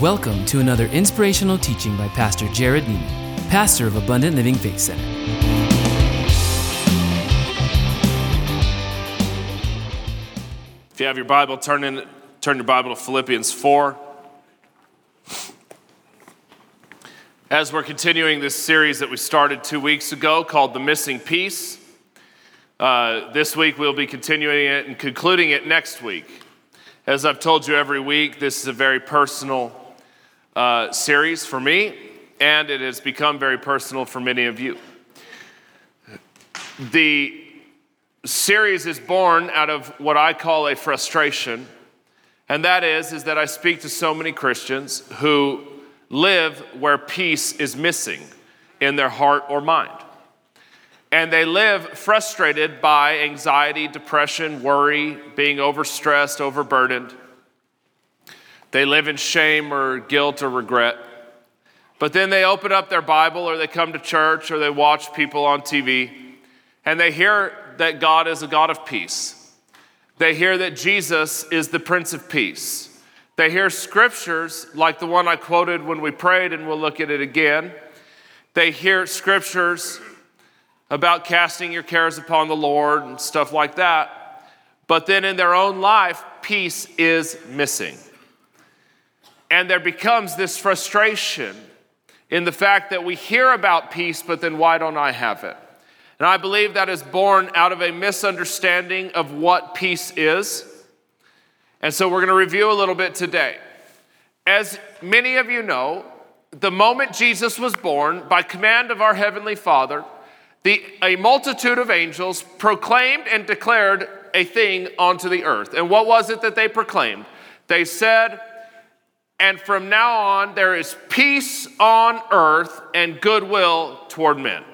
Welcome to another inspirational teaching by Pastor Jared Neiman, pastor of Abundant Living Faith Center. If you have your Bible, turn, in, turn your Bible to Philippians 4. As we're continuing this series that we started two weeks ago called The Missing Piece, uh, this week we'll be continuing it and concluding it next week. As I've told you every week, this is a very personal uh, series for me, and it has become very personal for many of you. The series is born out of what I call a frustration, and that is, is that I speak to so many Christians who live where peace is missing in their heart or mind. And they live frustrated by anxiety, depression, worry, being overstressed, overburdened. They live in shame or guilt or regret. But then they open up their Bible or they come to church or they watch people on TV and they hear that God is a God of peace. They hear that Jesus is the Prince of Peace. They hear scriptures like the one I quoted when we prayed, and we'll look at it again. They hear scriptures about casting your cares upon the Lord and stuff like that. But then in their own life, peace is missing. And there becomes this frustration in the fact that we hear about peace, but then why don't I have it? And I believe that is born out of a misunderstanding of what peace is. And so we're going to review a little bit today. As many of you know, the moment Jesus was born, by command of our Heavenly Father, the, a multitude of angels proclaimed and declared a thing onto the earth. And what was it that they proclaimed? They said, and from now on, there is peace on earth and goodwill toward men.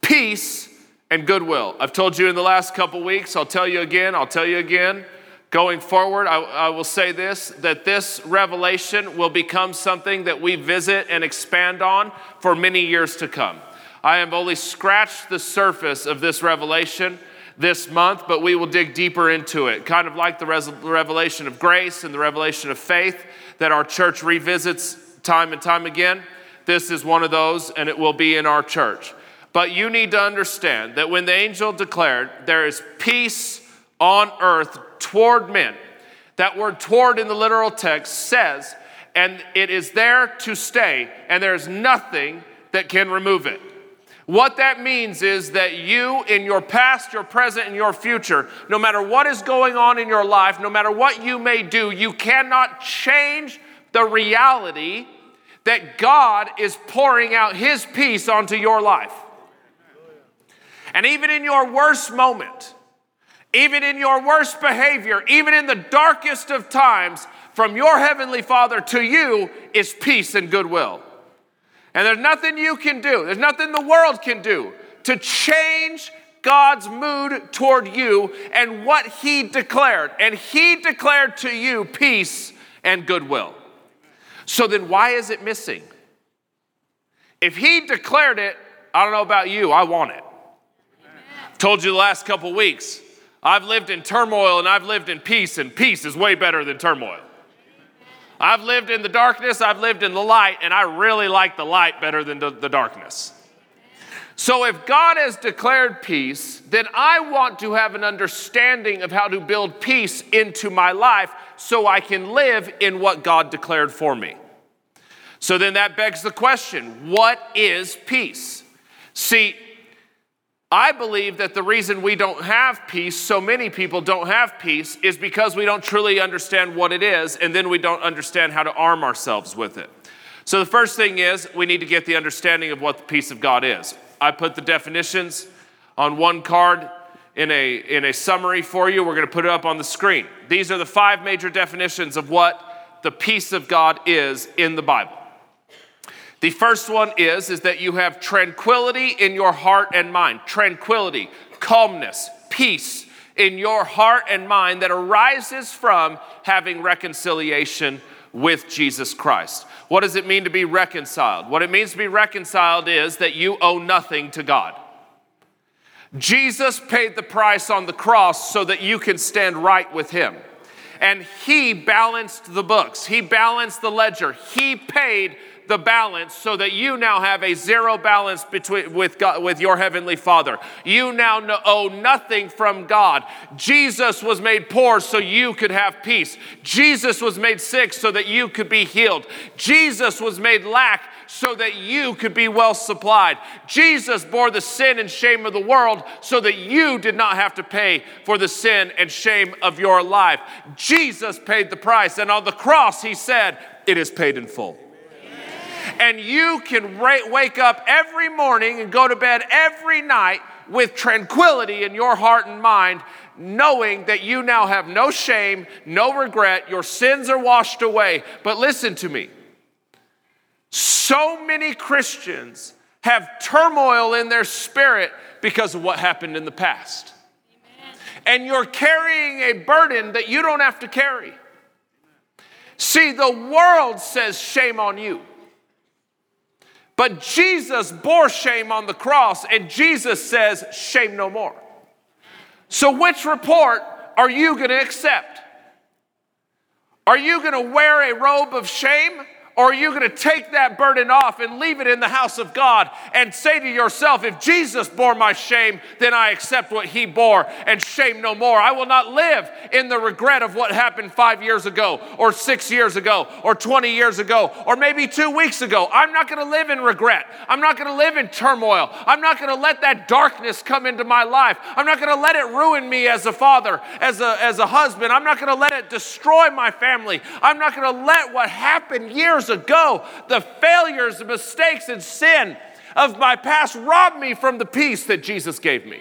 Peace and goodwill. I've told you in the last couple weeks, I'll tell you again, I'll tell you again. Going forward, I, I, will say this that this revelation will become something that we visit and expand on for many years to come. I have only scratched the surface of this revelation this month, but we will dig deeper into it. Kind of like the revelation of grace and the revelation of faith that our church revisits time and time again. This is one of those, and it will be in our church. But you need to understand that when the angel declared, There is peace on earth toward men, that word toward in the literal text says, and it is there to stay, and there's nothing that can remove it. What that means is that you, in your past, your present, and your future, no matter what is going on in your life, no matter what you may do, you cannot change the reality that God is pouring out His peace onto your life. And even in your worst moment, even in your worst behavior, even in the darkest of times, from your Heavenly Father to you is peace and goodwill. And there's nothing you can do, there's nothing the world can do to change God's mood toward you and what He declared. And He declared to you peace and goodwill. So then, why is it missing? If He declared it, I don't know about you, I want it. Told you the last couple weeks, I've lived in turmoil and I've lived in peace, and peace is way better than turmoil. I've lived in the darkness, I've lived in the light, and I really like the light better than the, the darkness. So, if God has declared peace, then I want to have an understanding of how to build peace into my life so I can live in what God declared for me. So, then that begs the question what is peace? See, I believe that the reason we don't have peace, so many people don't have peace, is because we don't truly understand what it is, and then we don't understand how to arm ourselves with it. So, the first thing is we need to get the understanding of what the peace of God is. I put the definitions on one card in a, in a summary for you. We're going to put it up on the screen. These are the five major definitions of what the peace of God is in the Bible. The first one is is that you have tranquility in your heart and mind. Tranquility, calmness, peace in your heart and mind that arises from having reconciliation with Jesus Christ. What does it mean to be reconciled? What it means to be reconciled is that you owe nothing to God. Jesus paid the price on the cross so that you can stand right with Him. and he balanced the books. He balanced the ledger. He paid the balance so that you now have a zero balance between with God, with your heavenly Father. You now know, owe nothing from God. Jesus was made poor so you could have peace. Jesus was made sick so that you could be healed. Jesus was made lack so that you could be well supplied. Jesus bore the sin and shame of the world so that you did not have to pay for the sin and shame of your life. Jesus paid the price, and on the cross, he said, It is paid in full and you can wake up every morning and go to bed every night with tranquility in your heart and mind, knowing that you now have no shame, no regret, your sins are washed away. But listen to me. So many Christians have turmoil in their spirit because of what happened in the past. Amen. And you're carrying a burden that you don't have to carry. See, the world says shame on you. But Jesus bore shame on the cross, and Jesus says, Shame no more. So, which report are you going to accept? Are you going to wear a robe of shame? Or are you going to take that burden off and leave it in the house of God and say to yourself, if Jesus bore my shame, then I accept what he bore and shame no more. I will not live in the regret of what happened five years ago, or six years ago, or 20 years ago, or maybe two weeks ago. I'm not going to live in regret. I'm not going to live in turmoil. I'm not going to let that darkness come into my life. I'm not going to let it ruin me as a father, as a, as a husband. I'm not going to let it destroy my family. I'm not going to let what happened years years ago, the failures, the mistakes, and sin of my past robbed me from the peace that Jesus gave me.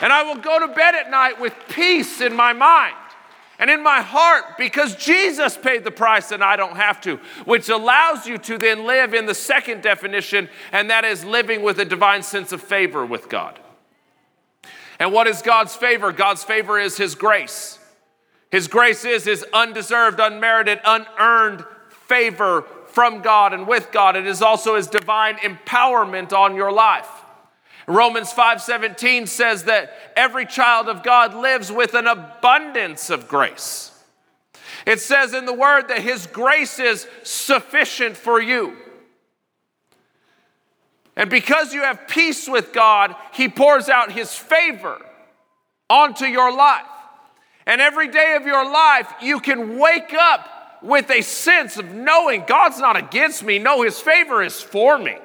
And I will go to bed at night with peace in my mind and in my heart because Jesus paid the price and I don't have to, which allows you to then live in the second definition, and that is living with a divine sense of favor with God. And what is God's favor? God's favor is His grace. His grace is His undeserved, unmerited, unearned favor from God and with God. It is also his divine empowerment on your life. Romans 5:17 says that every child of God lives with an abundance of grace. It says in the word that his grace is sufficient for you. And because you have peace with God, he pours out his favor onto your life. And every day of your life, you can wake up with a sense of knowing God's not against me. No, His favor is for me.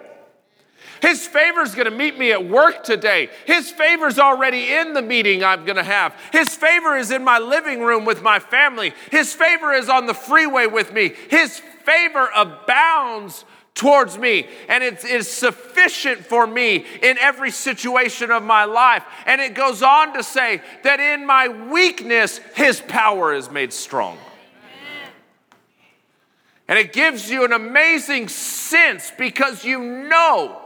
His favor is going to meet me at work today. His favor is already in the meeting I'm going to have. His favor is in my living room with my family. His favor is on the freeway with me. His favor abounds towards me, and it is sufficient for me in every situation of my life. And it goes on to say that in my weakness, His power is made strong. And it gives you an amazing sense because you know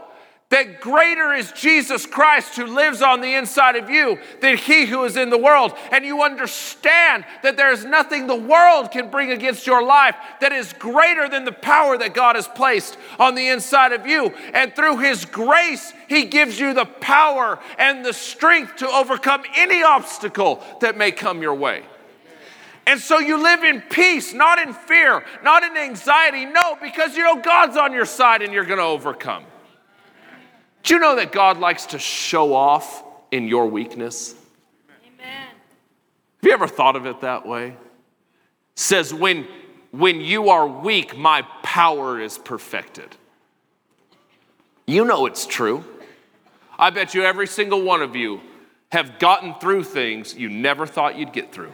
that greater is Jesus Christ who lives on the inside of you than he who is in the world. And you understand that there is nothing the world can bring against your life that is greater than the power that God has placed on the inside of you. And through his grace, he gives you the power and the strength to overcome any obstacle that may come your way. And so you live in peace, not in fear, not in anxiety. No, because you know God's on your side and you're going to overcome. Do you know that God likes to show off in your weakness? Amen. Have you ever thought of it that way? says when when you are weak, my power is perfected. You know it's true. I bet you every single one of you have gotten through things you never thought you'd get through.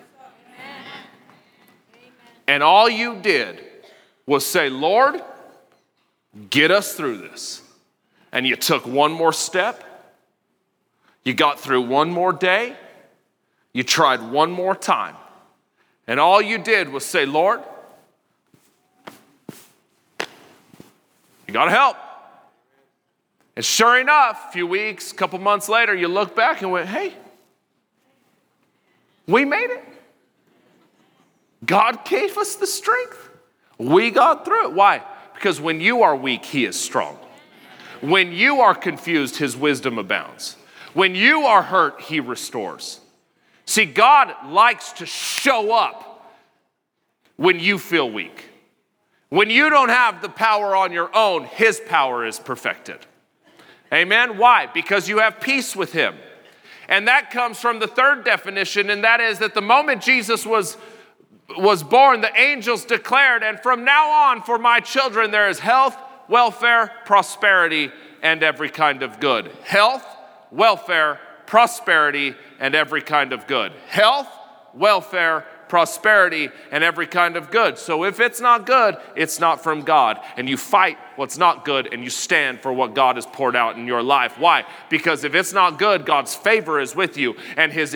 And all you did was say, Lord, get us through this. And you took one more step, you got through one more day, you tried one more time. And all you did was say, Lord, you got to help. And sure enough, a few weeks, a couple months later, you look back and went, hey, we made it. God gave us the strength. We got through it. Why? Because when you are weak, He is strong. When you are confused, His wisdom abounds. When you are hurt, He restores. See, God likes to show up when you feel weak. When you don't have the power on your own, His power is perfected. Amen? Why? Because you have peace with Him. And that comes from the third definition, and that is that the moment Jesus was, was born, the angels declared, and from now on, for my children, there is health, welfare, prosperity, and every kind of good. Health, welfare, prosperity, and every kind of good. Health, welfare, prosperity, and every kind of good. So if it's not good, it's not from God. And you fight what's not good and you stand for what God has poured out in your life. Why? Because if it's not good, God's favor is with you and his,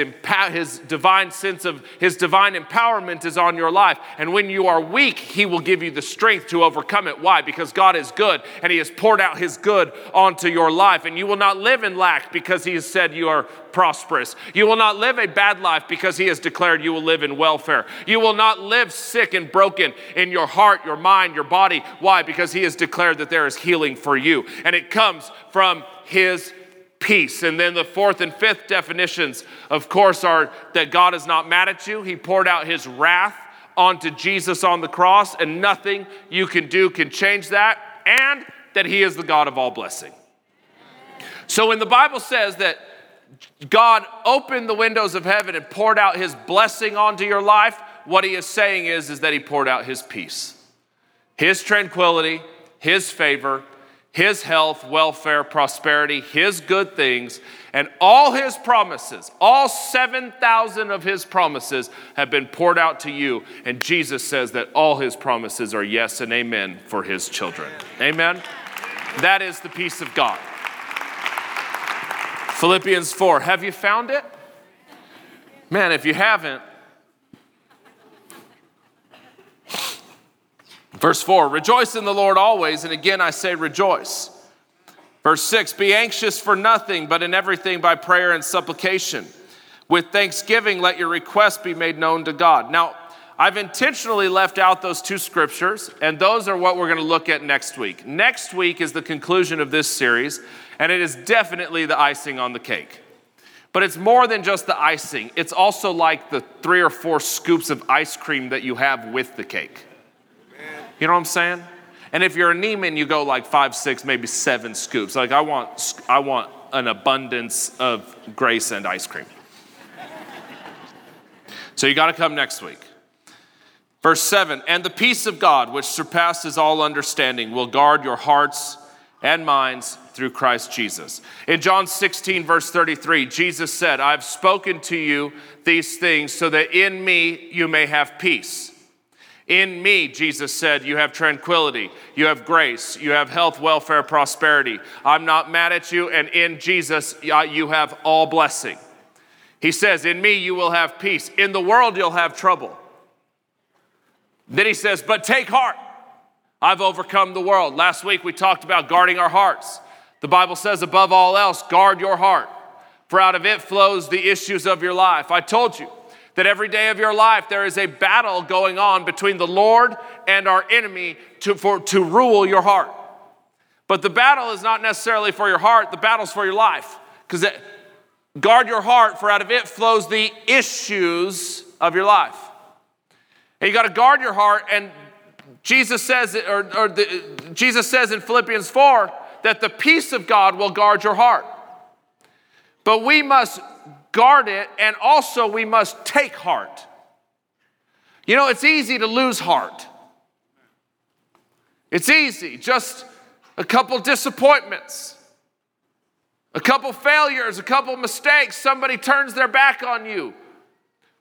his divine sense of his divine empowerment is on your life. And when you are weak, he will give you the strength to overcome it. Why? Because God is good and he has poured out his good onto your life. And you will not live in lack because he has said you are prosperous. You will not live a bad life because he has declared you will live in welfare. You will not live sick and broken in your heart, your mind, your body. Why? Because he has declared declared that there is healing for you. And it comes from his peace. And then the fourth and fifth definitions, of course, are that God is not mad at you. He poured out his wrath onto Jesus on the cross, and nothing you can do can change that. And that he is the God of all blessing. So when the Bible says that God opened the windows of heaven and poured out his blessing onto your life, what he is saying is, is that he poured out his peace, his tranquility, his favor, His health, welfare, prosperity, His good things, and all His promises, all 7,000 of His promises have been poured out to you. And Jesus says that all His promises are yes and amen for His children. Amen? That is the peace of God. Philippians 4. Have you found it? Man, if you haven't, Verse 4 Rejoice in the Lord always, and again I say rejoice. Verse 6 Be anxious for nothing, but in everything by prayer and supplication. With thanksgiving, let your requests be made known to God. Now, I've intentionally left out those two scriptures, and those are what we're going to look at next week. Next week is the conclusion of this series, and it is definitely the icing on the cake. But it's more than just the icing, it's also like the three or four scoops of ice cream that you have with the cake. You know what I'm saying? And if you're a Neiman, you go like five, six, maybe seven scoops. Like I want, I want an abundance of grace and ice cream. so you got to come next week. Verse 7 And the peace of God, which surpasses all understanding, will guard your hearts and minds through Christ Jesus. In John 16, verse 33, Jesus said, I've spoken to you these things so that in me you may have peace. In me, Jesus said, you have tranquility, you have grace, you have health, welfare, prosperity. I'm not mad at you, and in Jesus, uh, you have all blessing. He says, In me, you will have peace. In the world, you'll have trouble. Then he says, But take heart, I've overcome the world. Last week, we talked about guarding our hearts. The Bible says, above all else, guard your heart, for out of it flows the issues of your life. I told you that every day of your life there is a battle going on between the Lord and our enemy to, for, to rule your heart. But the battle is not necessarily for your heart, the battle's for your life. Because guard your heart, for out of it flows the issues of your life. And you got to guard your heart, and Jesus says, or, or the, Jesus says in Philippians 4 that the peace of God will guard your heart. But we must guard it, and also we must take heart. You know, it's easy to lose heart. It's easy, just a couple disappointments, a couple failures, a couple mistakes, somebody turns their back on you,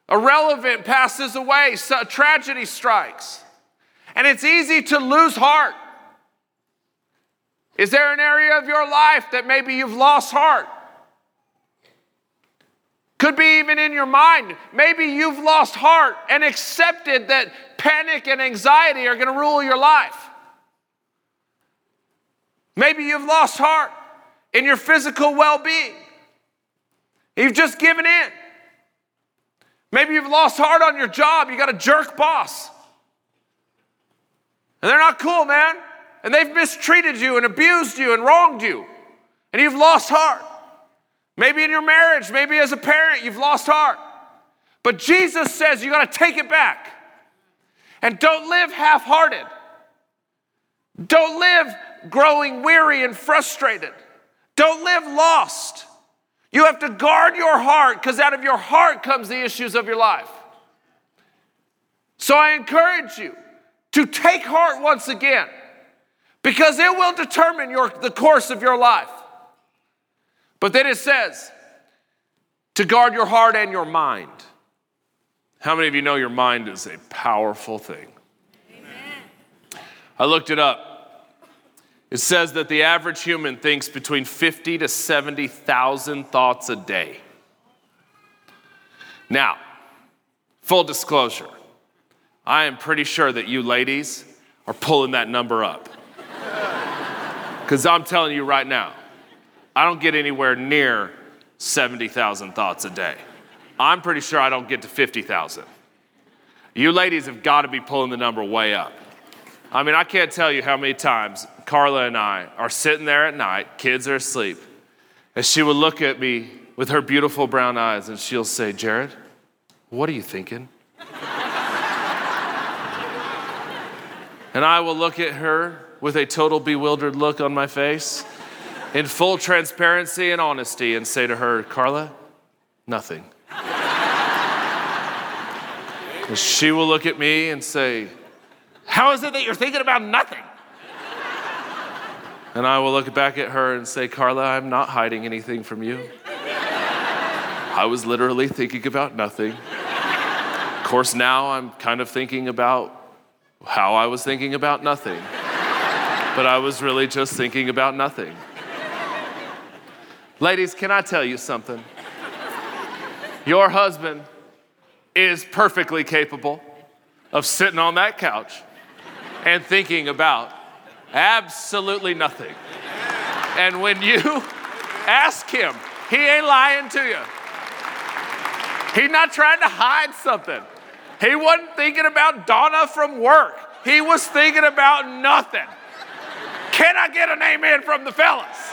A irrelevant passes away, so tragedy strikes. And it's easy to lose heart. Is there an area of your life that maybe you've lost heart? Could be even in your mind. Maybe you've lost heart and accepted that panic and anxiety are going to rule your life. Maybe you've lost heart in your physical well being. You've just given in. Maybe you've lost heart on your job. You got a jerk boss. And they're not cool, man. And they've mistreated you and abused you and wronged you. And you've lost heart. Maybe in your marriage, maybe as a parent, you've lost heart. But Jesus says you got to take it back. And don't live half hearted. Don't live growing weary and frustrated. Don't live lost. You have to guard your heart because out of your heart comes the issues of your life. So I encourage you to take heart once again because it will determine your, the course of your life. But then it says to guard your heart and your mind. How many of you know your mind is a powerful thing? Amen. I looked it up. It says that the average human thinks between 50 to 70,000 thoughts a day. Now, full disclosure, I am pretty sure that you ladies are pulling that number up. Because I'm telling you right now, I don't get anywhere near 70,000 thoughts a day. I'm pretty sure I don't get to 50,000. You ladies have got to be pulling the number way up. I mean, I can't tell you how many times Carla and I are sitting there at night, kids are asleep, and she will look at me with her beautiful brown eyes and she'll say, Jared, what are you thinking? and I will look at her with a total bewildered look on my face in full transparency and honesty and say to her, Carla, nothing. and she will look at me and say, How is it that you're thinking about nothing? And I will look back at her and say, Carla, I'm not hiding anything from you. I was literally thinking about nothing. Of course, now I'm kind of thinking about how I was thinking about nothing. But I was really just thinking about nothing. Ladies, can I tell you something? Your husband is perfectly capable of sitting on that couch and thinking about Absolutely nothing. And when you ask him, he ain't lying to you. He's not trying to hide something. He wasn't thinking about Donna from work. He was thinking about nothing. Can I get an amen from the fellas?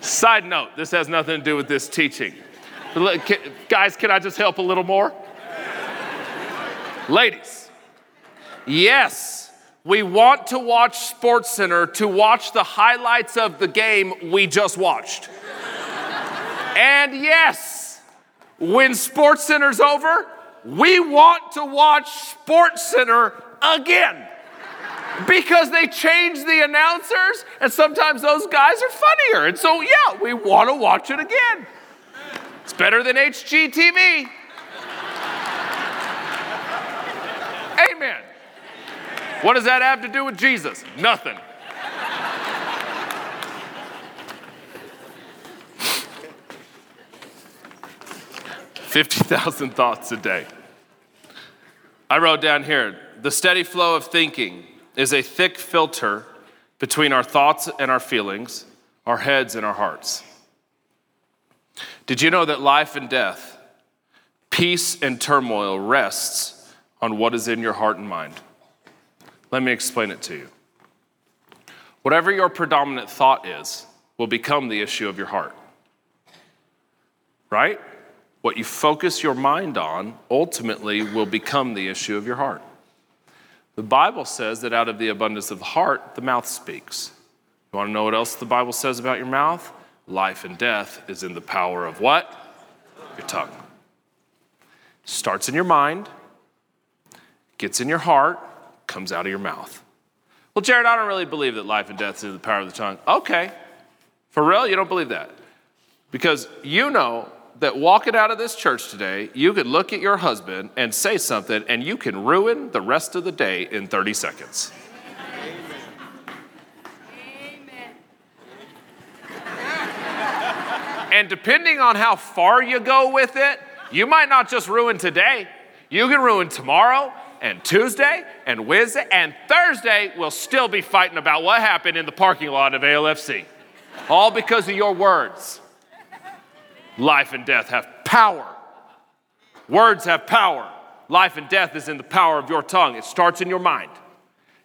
Side note, this has nothing to do with this teaching. Guys, can I just help a little more? Ladies, yes, we want to watch Sports Center to watch the highlights of the game we just watched. and yes, when Sports Center's over, we want to watch Sports Center again because they change the announcers and sometimes those guys are funnier. And so, yeah, we want to watch it again. It's better than HGTV. Amen. What does that have to do with Jesus? Nothing. Fifty thousand thoughts a day. I wrote down here the steady flow of thinking is a thick filter between our thoughts and our feelings, our heads and our hearts. Did you know that life and death, peace and turmoil rests on what is in your heart and mind. Let me explain it to you. Whatever your predominant thought is will become the issue of your heart. Right? What you focus your mind on ultimately will become the issue of your heart. The Bible says that out of the abundance of the heart, the mouth speaks. You want to know what else the Bible says about your mouth? Life and death is in the power of what? Your tongue. Starts in your mind, gets in your heart, comes out of your mouth. Well, Jared, I don't really believe that life and death is in the power of the tongue. Okay. For real, you don't believe that? Because you know that walking out of this church today, you could look at your husband and say something, and you can ruin the rest of the day in 30 seconds. And depending on how far you go with it, you might not just ruin today, you can ruin tomorrow and Tuesday and Wednesday and Thursday we'll still be fighting about what happened in the parking lot of ALFC. All because of your words. Life and death have power. Words have power. Life and death is in the power of your tongue. It starts in your mind,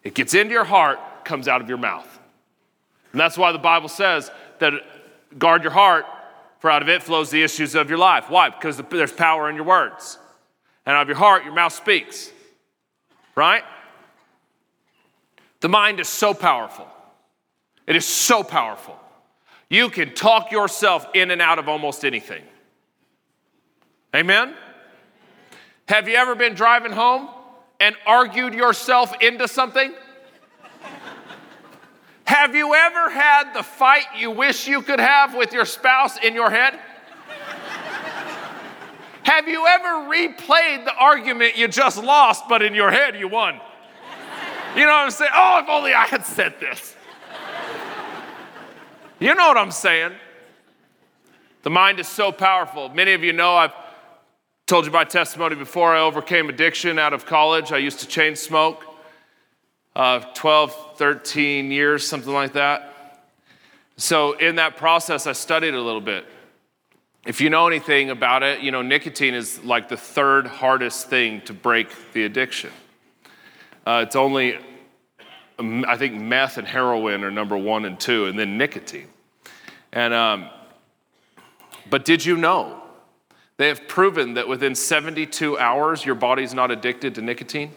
it gets into your heart, comes out of your mouth. And that's why the Bible says that guard your heart, for out of it flows the issues of your life. Why? Because there's power in your words. And out of your heart, your mouth speaks. Right? The mind is so powerful. It is so powerful. You can talk yourself in and out of almost anything. Amen? Have you ever been driving home and argued yourself into something? Have you ever had the fight you wish you could have with your spouse in your head? have you ever replayed the argument you just lost, but in your head you won? You know what I'm saying? Oh, if only I had said this. You know what I'm saying? The mind is so powerful. Many of you know I've told you my testimony before. I overcame addiction out of college. I used to chain smoke uh, 12, 13 years, something like that. So, in that process, I studied a little bit. If you know anything about it, you know, nicotine is like the third hardest thing to break the addiction. Uh, it's only, I think, meth and heroin are number one and two, and then nicotine. And, um, but did you know they have proven that within 72 hours your body's not addicted to nicotine?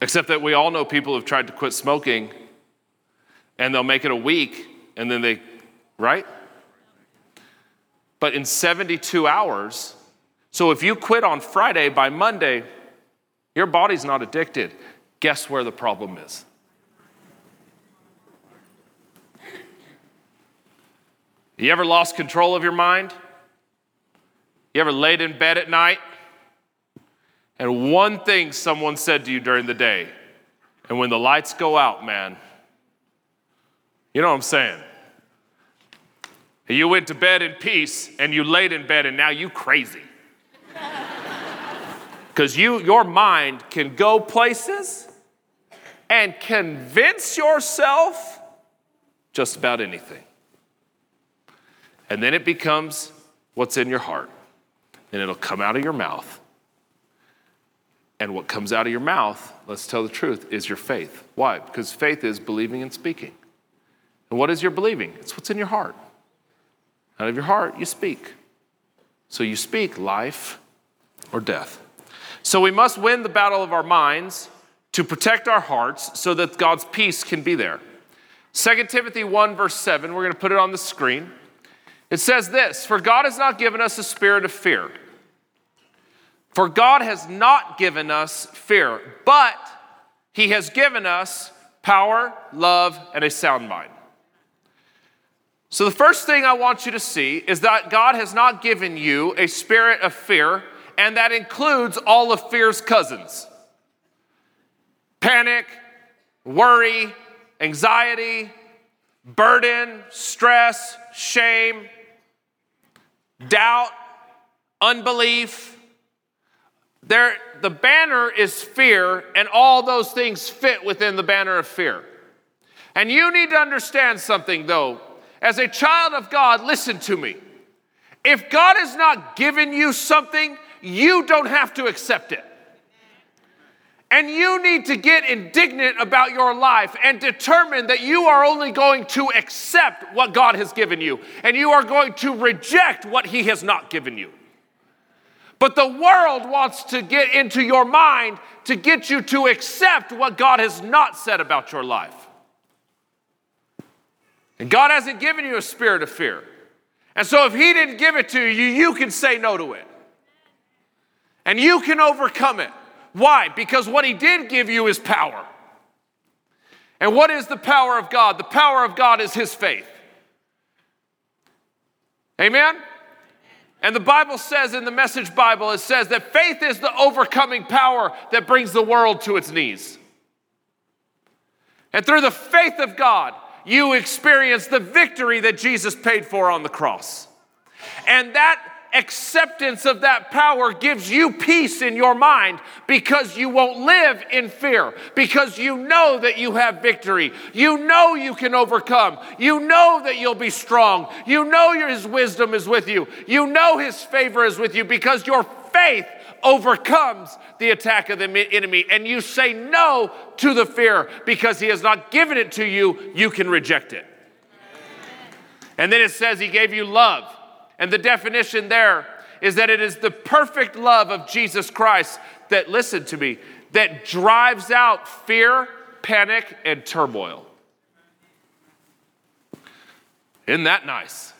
Except that we all know people who've tried to quit smoking and they'll make it a week and then they, right? But in 72 hours, so if you quit on Friday, by Monday, your body's not addicted. Guess where the problem is? You ever lost control of your mind? You ever laid in bed at night and one thing someone said to you during the day, and when the lights go out, man, you know what I'm saying? You went to bed in peace and you laid in bed and now you crazy. Because you your mind can go places and convince yourself just about anything. And then it becomes what's in your heart. And it'll come out of your mouth. And what comes out of your mouth, let's tell the truth, is your faith. Why? Because faith is believing and speaking. And what is your believing? It's what's in your heart. Out of your heart, you speak. So you speak life or death. So we must win the battle of our minds to protect our hearts so that God's peace can be there. 2 Timothy 1, verse 7, we're going to put it on the screen. It says this For God has not given us a spirit of fear for God has not given us fear, but He has given us power, love, and a sound mind. So, the first thing I want you to see is that God has not given you a spirit of fear, and that includes all of fear's cousins panic, worry, anxiety, burden, stress, shame, doubt, unbelief there, the banner is fear, and all those things fit within the banner of fear. And you need to understand something, though. As a child of God, listen to me. If God has not given you something, you don't have to accept it. And you need to get indignant about your life and determine that you are only going to accept what God has given you, and you are going to reject what He has not given you. But the world wants to get into your mind to get you to accept what God has not said about your life. And God hasn't given you a spirit of fear. And so if He didn't give it to you, you can say no to it. And you can overcome it. Why? Because what He did give you is power. And what is the power of God? The power of God is His faith. Amen? And the Bible says in the Message Bible, it says that faith is the overcoming power that brings the world to its knees. And through the faith of God, you experience the victory that Jesus paid for on the cross. And that acceptance of that power gives you peace in your mind because you won't live in fear, because you know that you have victory. You know you can overcome. You know that you'll be strong. You know His wisdom is with you. You know His favor is with you because your faith overcomes the attack of the enemy, and you say no to the fear because he has not given it to you, you can reject it. And then it says he gave you love. And the definition there is that it is the perfect love of Jesus Christ that, listen to me, that drives out fear, panic, and turmoil. Isn't that nice?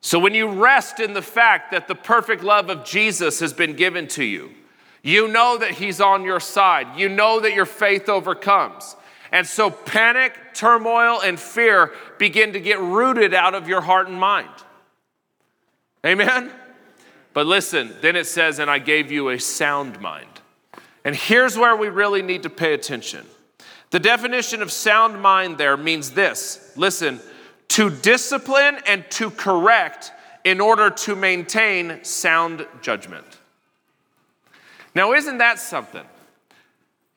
So, when you rest in the fact that the perfect love of Jesus has been given to you, you know that He's on your side. You know that your faith overcomes. And so, panic, turmoil, and fear begin to get rooted out of your heart and mind. Amen? But listen, then it says, and I gave you a sound mind. And here's where we really need to pay attention. The definition of sound mind there means this listen, to discipline and to correct in order to maintain sound judgment. Now, isn't that something?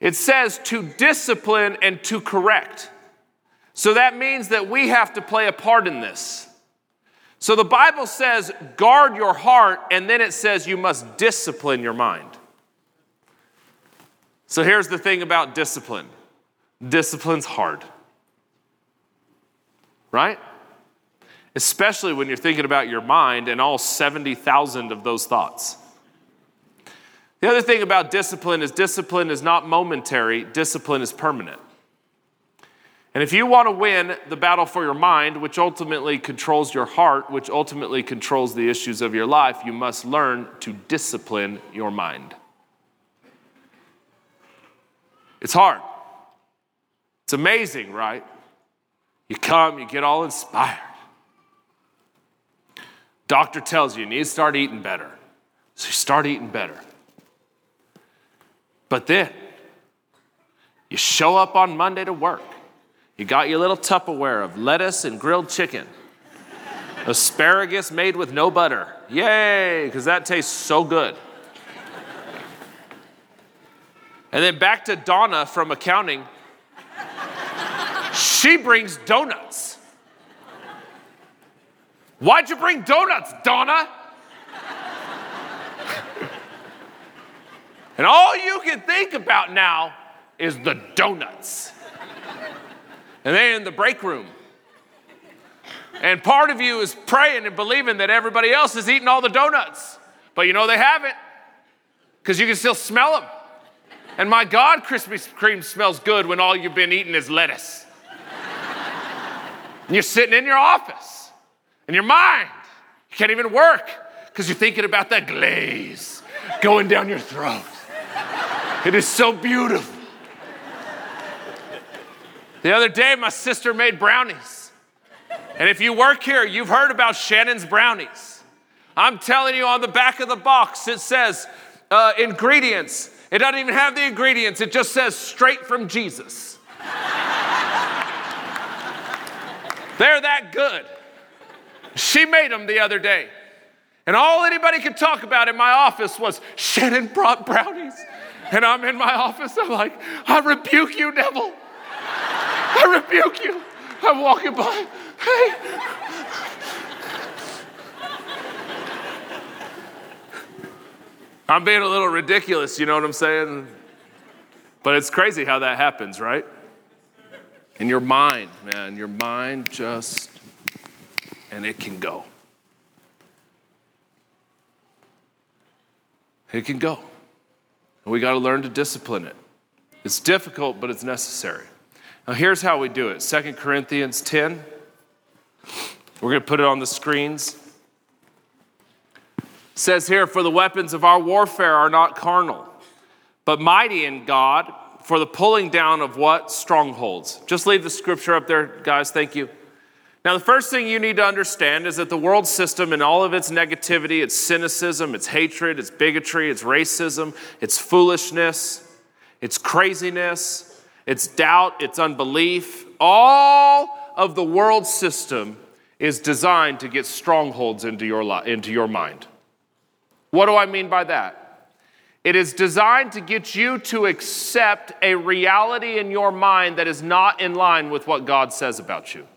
It says to discipline and to correct. So that means that we have to play a part in this. So the Bible says, guard your heart, and then it says you must discipline your mind. So here's the thing about discipline discipline's hard, right? Especially when you're thinking about your mind and all 70,000 of those thoughts. The other thing about discipline is discipline is not momentary, discipline is permanent. And if you want to win the battle for your mind, which ultimately controls your heart, which ultimately controls the issues of your life, you must learn to discipline your mind. It's hard. It's amazing, right? You come, you get all inspired. Doctor tells you you need to start eating better. So you start eating better. But then you show up on Monday to work you got your little Tupperware of lettuce and grilled chicken, asparagus made with no butter. Yay, because that tastes so good. And then back to Donna from accounting. She brings donuts. Why'd you bring donuts, Donna? And all you can think about now is the donuts and they're in the break room. And part of you is praying and believing that everybody else is eating all the donuts. But you know they haven't because you can still smell them. And my God, Krispy Kreme smells good when all you've been eating is lettuce. and you're sitting in your office and your mind, you can't even work because you're thinking about that glaze going down your throat. It is so beautiful. The other day, my sister made brownies. And if you work here, you've heard about Shannon's brownies. I'm telling you, on the back of the box, it says uh, ingredients. It doesn't even have the ingredients, it just says straight from Jesus. They're that good. She made them the other day. And all anybody could talk about in my office was Shannon brought brownies. And I'm in my office, I'm like, I rebuke you, devil. I rebuke you. I'm walking by. Hey. I'm being a little ridiculous, you know what I'm saying? But it's crazy how that happens, right? In your mind, man, your mind just, and it can go. It can go. We got to learn to discipline it. It's difficult, but it's necessary. Now, here's how we do it 2 Corinthians 10. We're going to put it on the screens. It says here, For the weapons of our warfare are not carnal, but mighty in God for the pulling down of what? Strongholds. Just leave the scripture up there, guys. Thank you. Now, the first thing you need to understand is that the world system and all of its negativity, its cynicism, its hatred, its bigotry, its racism, its foolishness, its craziness, it's doubt, it's unbelief. All of the world system is designed to get strongholds into your, li- into your mind. What do I mean by that? It is designed to get you to accept a reality in your mind that is not in line with what God says about you.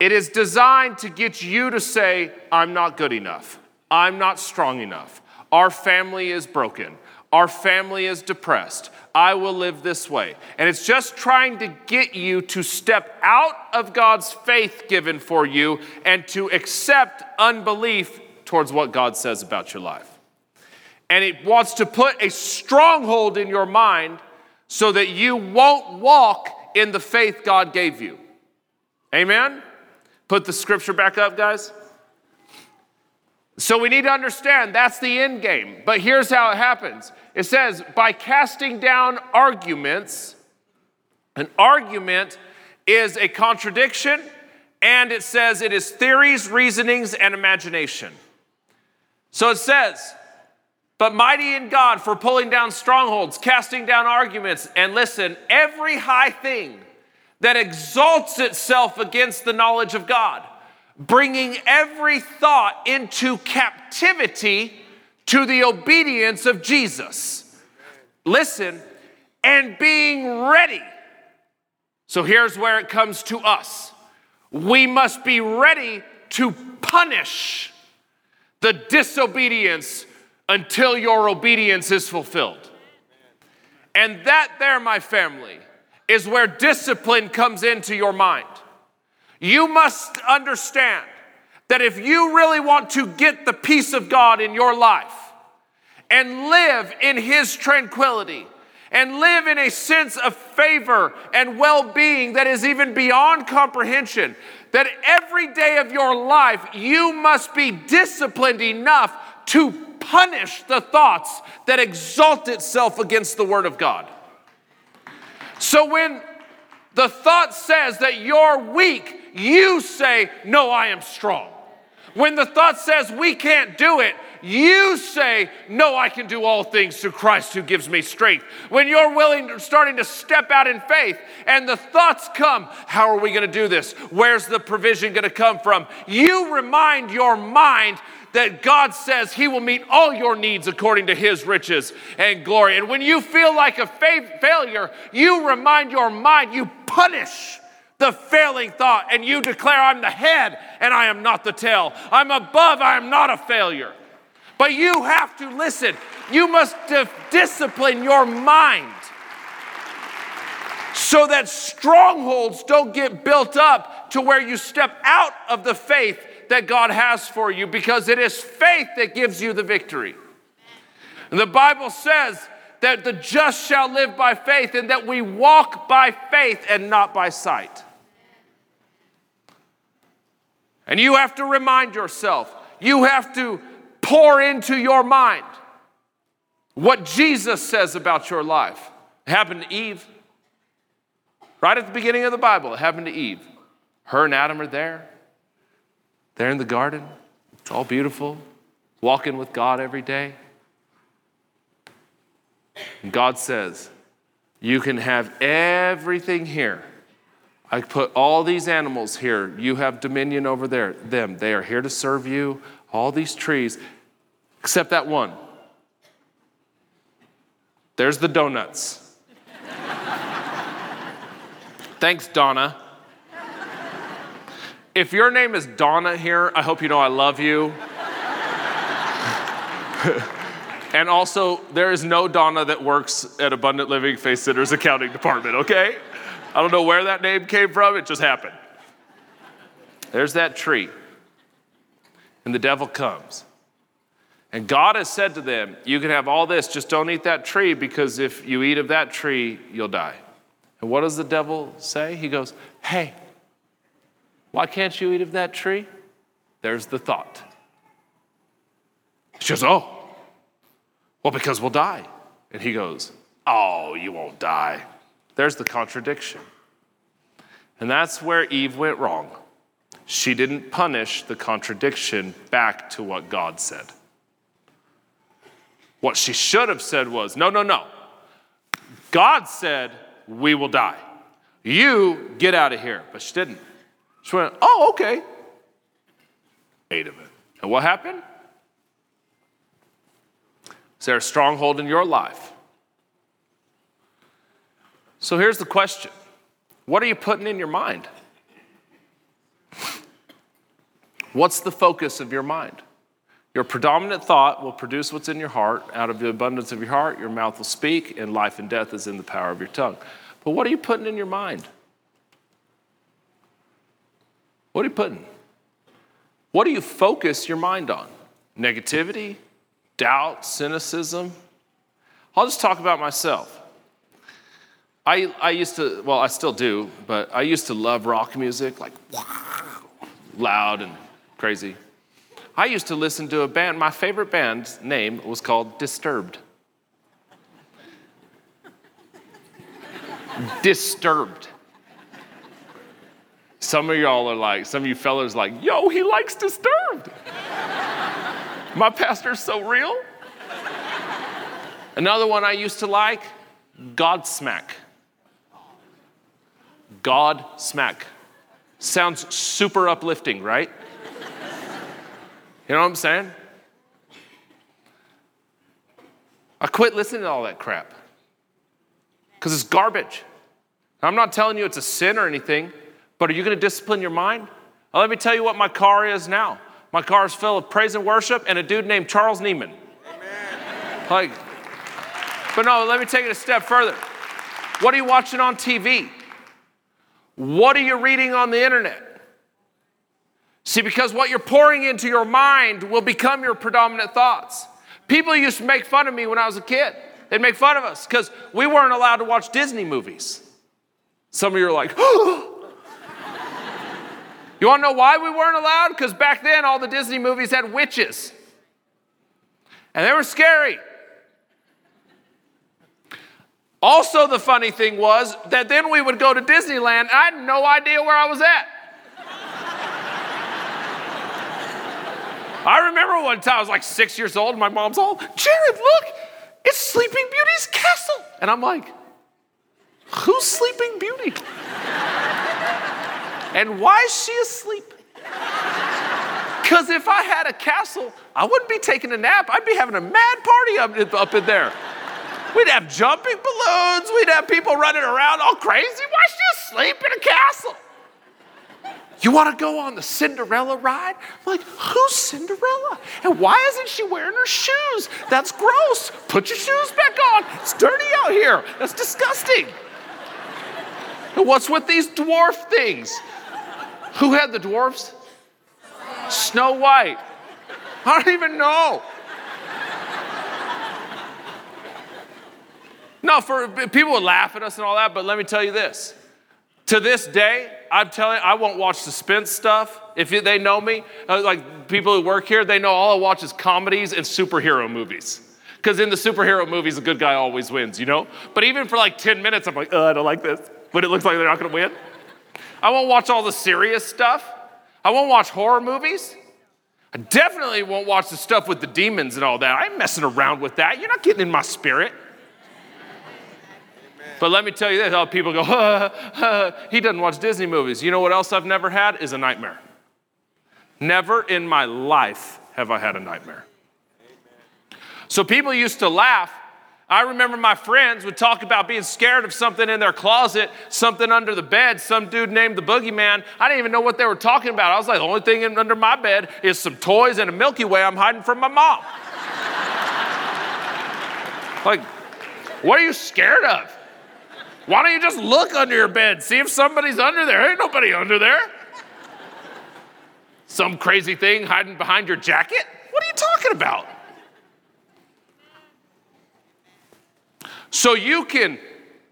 It is designed to get you to say, I'm not good enough. I'm not strong enough. Our family is broken. Our family is depressed. I will live this way. And it's just trying to get you to step out of God's faith given for you and to accept unbelief towards what God says about your life. And it wants to put a stronghold in your mind so that you won't walk in the faith God gave you. Amen? Put the scripture back up, guys. So we need to understand that's the end game. But here's how it happens it says, by casting down arguments, an argument is a contradiction, and it says it is theories, reasonings, and imagination. So it says, but mighty in God for pulling down strongholds, casting down arguments, and listen, every high thing that exalts itself against the knowledge of God, bringing every thought into captivity to the obedience of Jesus. Listen, and being ready. So here's where it comes to us. We must be ready to punish the disobedience until your obedience is fulfilled. And that, there, my family, is where discipline comes into your mind. You must understand that if you really want to get the peace of God in your life and live in His tranquility, and live in a sense of favor and well being that is even beyond comprehension. That every day of your life, you must be disciplined enough to punish the thoughts that exalt itself against the Word of God. So when the thought says that you're weak, you say, No, I am strong. When the thought says we can't do it, you say, No, I can do all things through Christ who gives me strength. When you're willing, starting to step out in faith, and the thoughts come, How are we going to do this? Where's the provision going to come from? You remind your mind that God says He will meet all your needs according to His riches and glory. And when you feel like a fa- failure, you remind your mind, you punish the failing thought, and you declare, I'm the head and I am not the tail. I'm above, I am not a failure. But you have to listen. You must discipline your mind so that strongholds don't get built up to where you step out of the faith that God has for you because it is faith that gives you the victory. And the Bible says that the just shall live by faith and that we walk by faith and not by sight. And you have to remind yourself, you have to pour into your mind what Jesus says about your life. It happened to Eve. Right at the beginning of the Bible, it happened to Eve. Her and Adam are there. They're in the garden. It's all beautiful. Walking with God every day. And God says, You can have everything here. I put all these animals here. You have dominion over there, them. They are here to serve you. All these trees, except that one. There's the donuts. Thanks, Donna. If your name is Donna here, I hope you know I love you. and also, there is no Donna that works at Abundant Living Faith Center's accounting department, okay? I don't know where that name came from, it just happened. There's that tree. And the devil comes. And God has said to them, You can have all this, just don't eat that tree because if you eat of that tree, you'll die. And what does the devil say? He goes, Hey, why can't you eat of that tree? There's the thought. She goes, Oh, well, because we'll die. And he goes, Oh, you won't die. There's the contradiction. And that's where Eve went wrong. She didn't punish the contradiction back to what God said. What she should have said was, No, no, no. God said, We will die. You get out of here. But she didn't. She went, oh, okay. Ate of it. And what happened? Is there a stronghold in your life? So here's the question What are you putting in your mind? What's the focus of your mind? Your predominant thought will produce what's in your heart. Out of the abundance of your heart, your mouth will speak, and life and death is in the power of your tongue. But what are you putting in your mind? What are you putting? What do you focus your mind on? Negativity, doubt, cynicism? I'll just talk about myself. I, I used to, well, I still do, but I used to love rock music, like loud and crazy. I used to listen to a band, my favorite band's name was called Disturbed. Disturbed. Some of y'all are like, some of you fellas like, yo, he likes Disturbed. my pastor's so real. Another one I used to like, Godsmack. Godsmack. Sounds super uplifting, right? You know what I'm saying? I quit listening to all that crap because it's garbage. I'm not telling you it's a sin or anything, but are you going to discipline your mind? Well, let me tell you what my car is now. My car is full of praise and worship and a dude named Charles Nieves. Amen. Like, but no, let me take it a step further. What are you watching on TV? What are you reading on the internet? See, because what you're pouring into your mind will become your predominant thoughts. People used to make fun of me when I was a kid. They'd make fun of us because we weren't allowed to watch Disney movies. Some of you are like, oh, you want to know why we weren't allowed? Because back then, all the Disney movies had witches, and they were scary. Also, the funny thing was that then we would go to Disneyland, and I had no idea where I was at. I remember one time I was like six years old, and my mom's all, Jared, look, it's Sleeping Beauty's castle. And I'm like, who's Sleeping Beauty? And why is she asleep? Because if I had a castle, I wouldn't be taking a nap. I'd be having a mad party up, up in there. We'd have jumping balloons. We'd have people running around all crazy. Why she asleep in a castle? You want to go on the Cinderella ride? I'm like, who's Cinderella? And why isn't she wearing her shoes? That's gross. Put your shoes back on. It's dirty out here. That's disgusting. And what's with these dwarf things? Who had the dwarfs? Snow White. I don't even know. No, for people would laugh at us and all that, but let me tell you this. To this day, I'm telling you, I won't watch suspense stuff. If they know me, uh, like people who work here, they know all I watch is comedies and superhero movies. Because in the superhero movies, the good guy always wins, you know? But even for like 10 minutes, I'm like, oh, I don't like this. But it looks like they're not gonna win. I won't watch all the serious stuff. I won't watch horror movies. I definitely won't watch the stuff with the demons and all that. I ain't messing around with that. You're not getting in my spirit. But let me tell you this how people go, he doesn't watch Disney movies. You know what else I've never had is a nightmare. Never in my life have I had a nightmare. So people used to laugh. I remember my friends would talk about being scared of something in their closet, something under the bed, some dude named the boogeyman. I didn't even know what they were talking about. I was like, the only thing under my bed is some toys and a Milky Way I'm hiding from my mom. like, what are you scared of? Why don't you just look under your bed, see if somebody's under there? Ain't nobody under there. Some crazy thing hiding behind your jacket? What are you talking about? So you can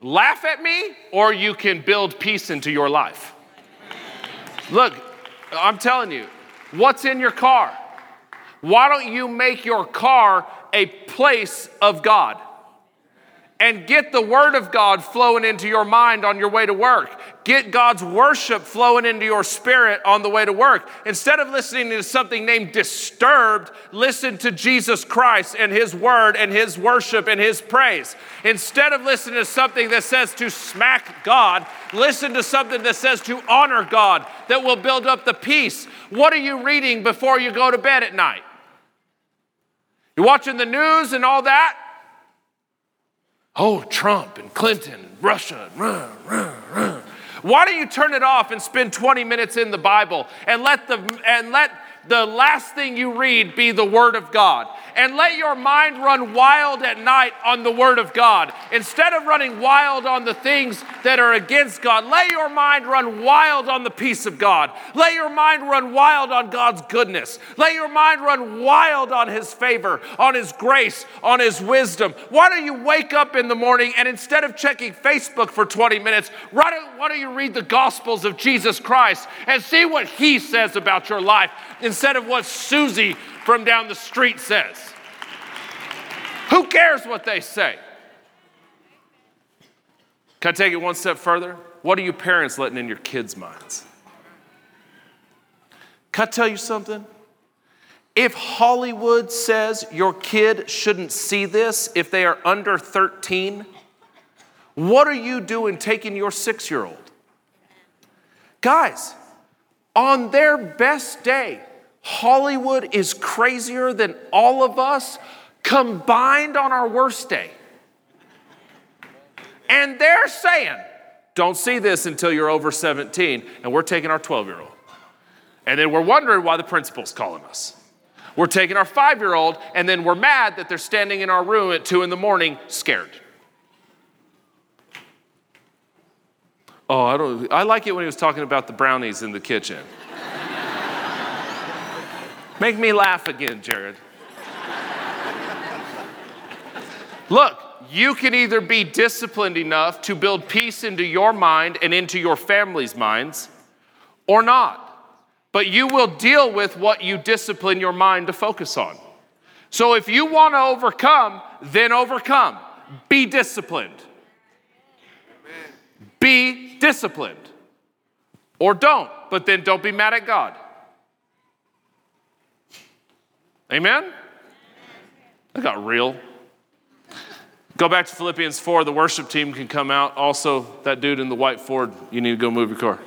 laugh at me or you can build peace into your life. Look, I'm telling you, what's in your car? Why don't you make your car a place of God? And get the Word of God flowing into your mind on your way to work. Get God's worship flowing into your spirit on the way to work. Instead of listening to something named disturbed, listen to Jesus Christ and His Word and His worship and His praise. Instead of listening to something that says to smack God, listen to something that says to honor God that will build up the peace. What are you reading before you go to bed at night? You're watching the news and all that? Oh, Trump and Clinton and Russia. Rah, rah, rah. Why don't you turn it off and spend 20 minutes in the Bible and let the and let the last thing you read be the Word of God. And let your mind run wild at night on the Word of God. Instead of running wild on the things that are against God, let your mind run wild on the peace of God. Let your mind run wild on God's goodness. Let your mind run wild on His favor, on His grace, on His wisdom. Why don't you wake up in the morning and instead of checking Facebook for 20 minutes, why don't, you read the Gospels of Jesus Christ and see what He says about your life? instead of what Susie from down the street says. Who cares what they say? Can I take it one step further? What are you parents letting in your kids' minds? Can I tell you something? If Hollywood says your kid shouldn't see this if they are under 13, what are you doing taking your six year old? Guys, on their best day, Hollywood is crazier than all of us combined on our worst day. And they're saying, don't see this until you're over 17, and we're taking our 12 year old. And then we're wondering why the principal's calling us. We're taking our five year old, and then we're mad that they're standing in our room at two in the morning scared. Oh, I don't. I like it when he was talking about the brownies in the kitchen. Make me laugh again, Jared. Look, you can either be disciplined enough to build peace into your mind and into your family's minds, or not. But you will deal with what you discipline your mind to focus on. So if you want to overcome, then overcome. Be disciplined. Be disciplined. Or don't, but then don't be mad at God. Amen? That got real. Go back to Philippians 4. The worship team can come out. Also, that dude in the white Ford, you need to go move your car.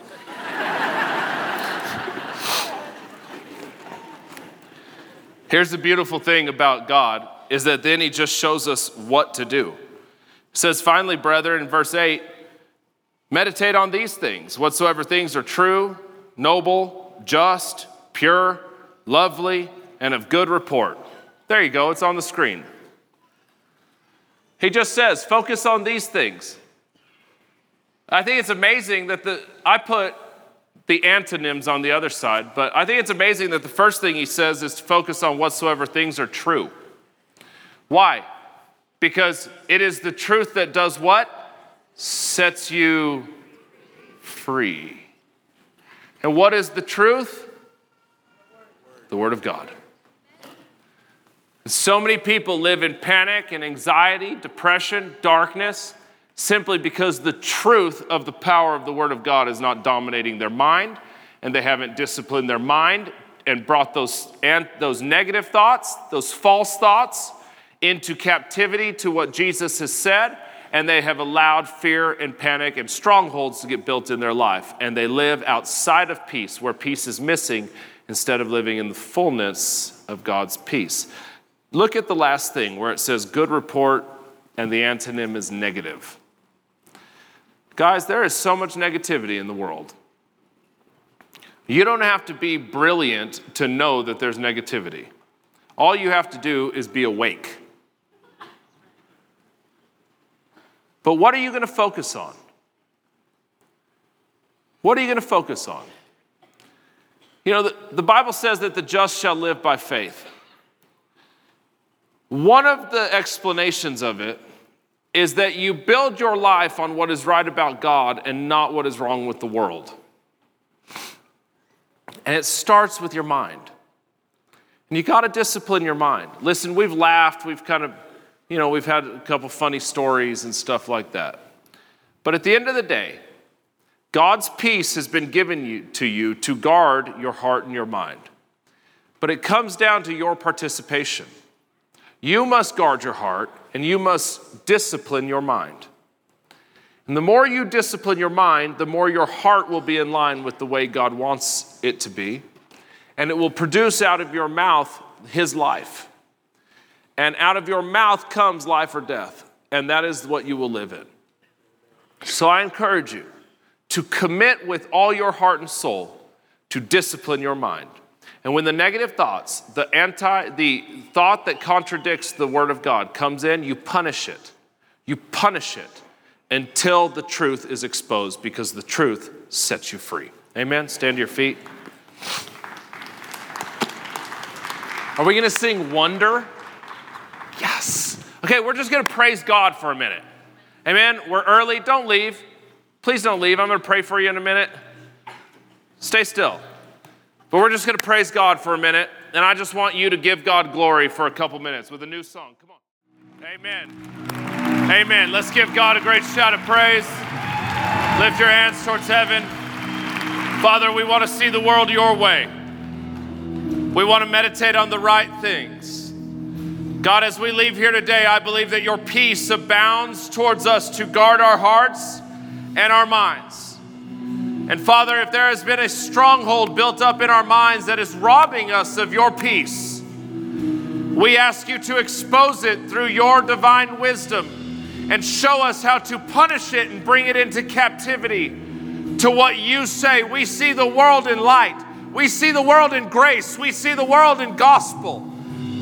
Here's the beautiful thing about God is that then he just shows us what to do. It says, finally, brethren, in verse 8, meditate on these things, whatsoever things are true, noble, just, pure, lovely, and of good report. There you go, it's on the screen. He just says, focus on these things. I think it's amazing that the, I put the antonyms on the other side, but I think it's amazing that the first thing he says is to focus on whatsoever things are true. Why? Because it is the truth that does what? Sets you free. And what is the truth? The Word of God. So many people live in panic and anxiety, depression, darkness, simply because the truth of the power of the Word of God is not dominating their mind, and they haven't disciplined their mind and brought those, and those negative thoughts, those false thoughts, into captivity to what Jesus has said, and they have allowed fear and panic and strongholds to get built in their life. And they live outside of peace, where peace is missing, instead of living in the fullness of God's peace. Look at the last thing where it says good report and the antonym is negative. Guys, there is so much negativity in the world. You don't have to be brilliant to know that there's negativity. All you have to do is be awake. But what are you going to focus on? What are you going to focus on? You know, the, the Bible says that the just shall live by faith. One of the explanations of it is that you build your life on what is right about God and not what is wrong with the world. And it starts with your mind. And you got to discipline your mind. Listen, we've laughed, we've kind of, you know, we've had a couple funny stories and stuff like that. But at the end of the day, God's peace has been given you, to you to guard your heart and your mind. But it comes down to your participation. You must guard your heart and you must discipline your mind. And the more you discipline your mind, the more your heart will be in line with the way God wants it to be. And it will produce out of your mouth His life. And out of your mouth comes life or death. And that is what you will live in. So I encourage you to commit with all your heart and soul to discipline your mind. And when the negative thoughts, the anti, the thought that contradicts the word of God comes in, you punish it. You punish it until the truth is exposed because the truth sets you free. Amen. Stand to your feet. Are we going to sing Wonder? Yes. Okay, we're just going to praise God for a minute. Amen. We're early. Don't leave. Please don't leave. I'm going to pray for you in a minute. Stay still. But we're just going to praise God for a minute. And I just want you to give God glory for a couple minutes with a new song. Come on. Amen. Amen. Let's give God a great shout of praise. Lift your hands towards heaven. Father, we want to see the world your way. We want to meditate on the right things. God, as we leave here today, I believe that your peace abounds towards us to guard our hearts and our minds. And Father, if there has been a stronghold built up in our minds that is robbing us of your peace, we ask you to expose it through your divine wisdom and show us how to punish it and bring it into captivity to what you say. We see the world in light. We see the world in grace. We see the world in gospel.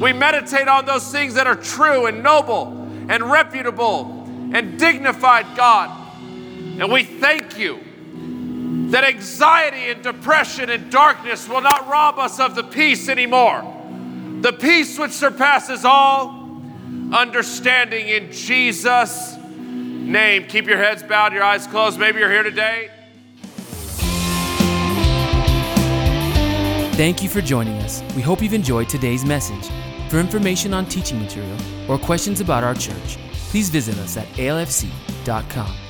We meditate on those things that are true and noble and reputable and dignified, God. And we thank you that anxiety and depression and darkness will not rob us of the peace anymore. The peace which surpasses all understanding in Jesus' name. Keep your heads bowed, your eyes closed. Maybe you're here today. Thank you for joining us. We hope you've enjoyed today's message. For information on teaching material or questions about our church, please visit us at alfc.com.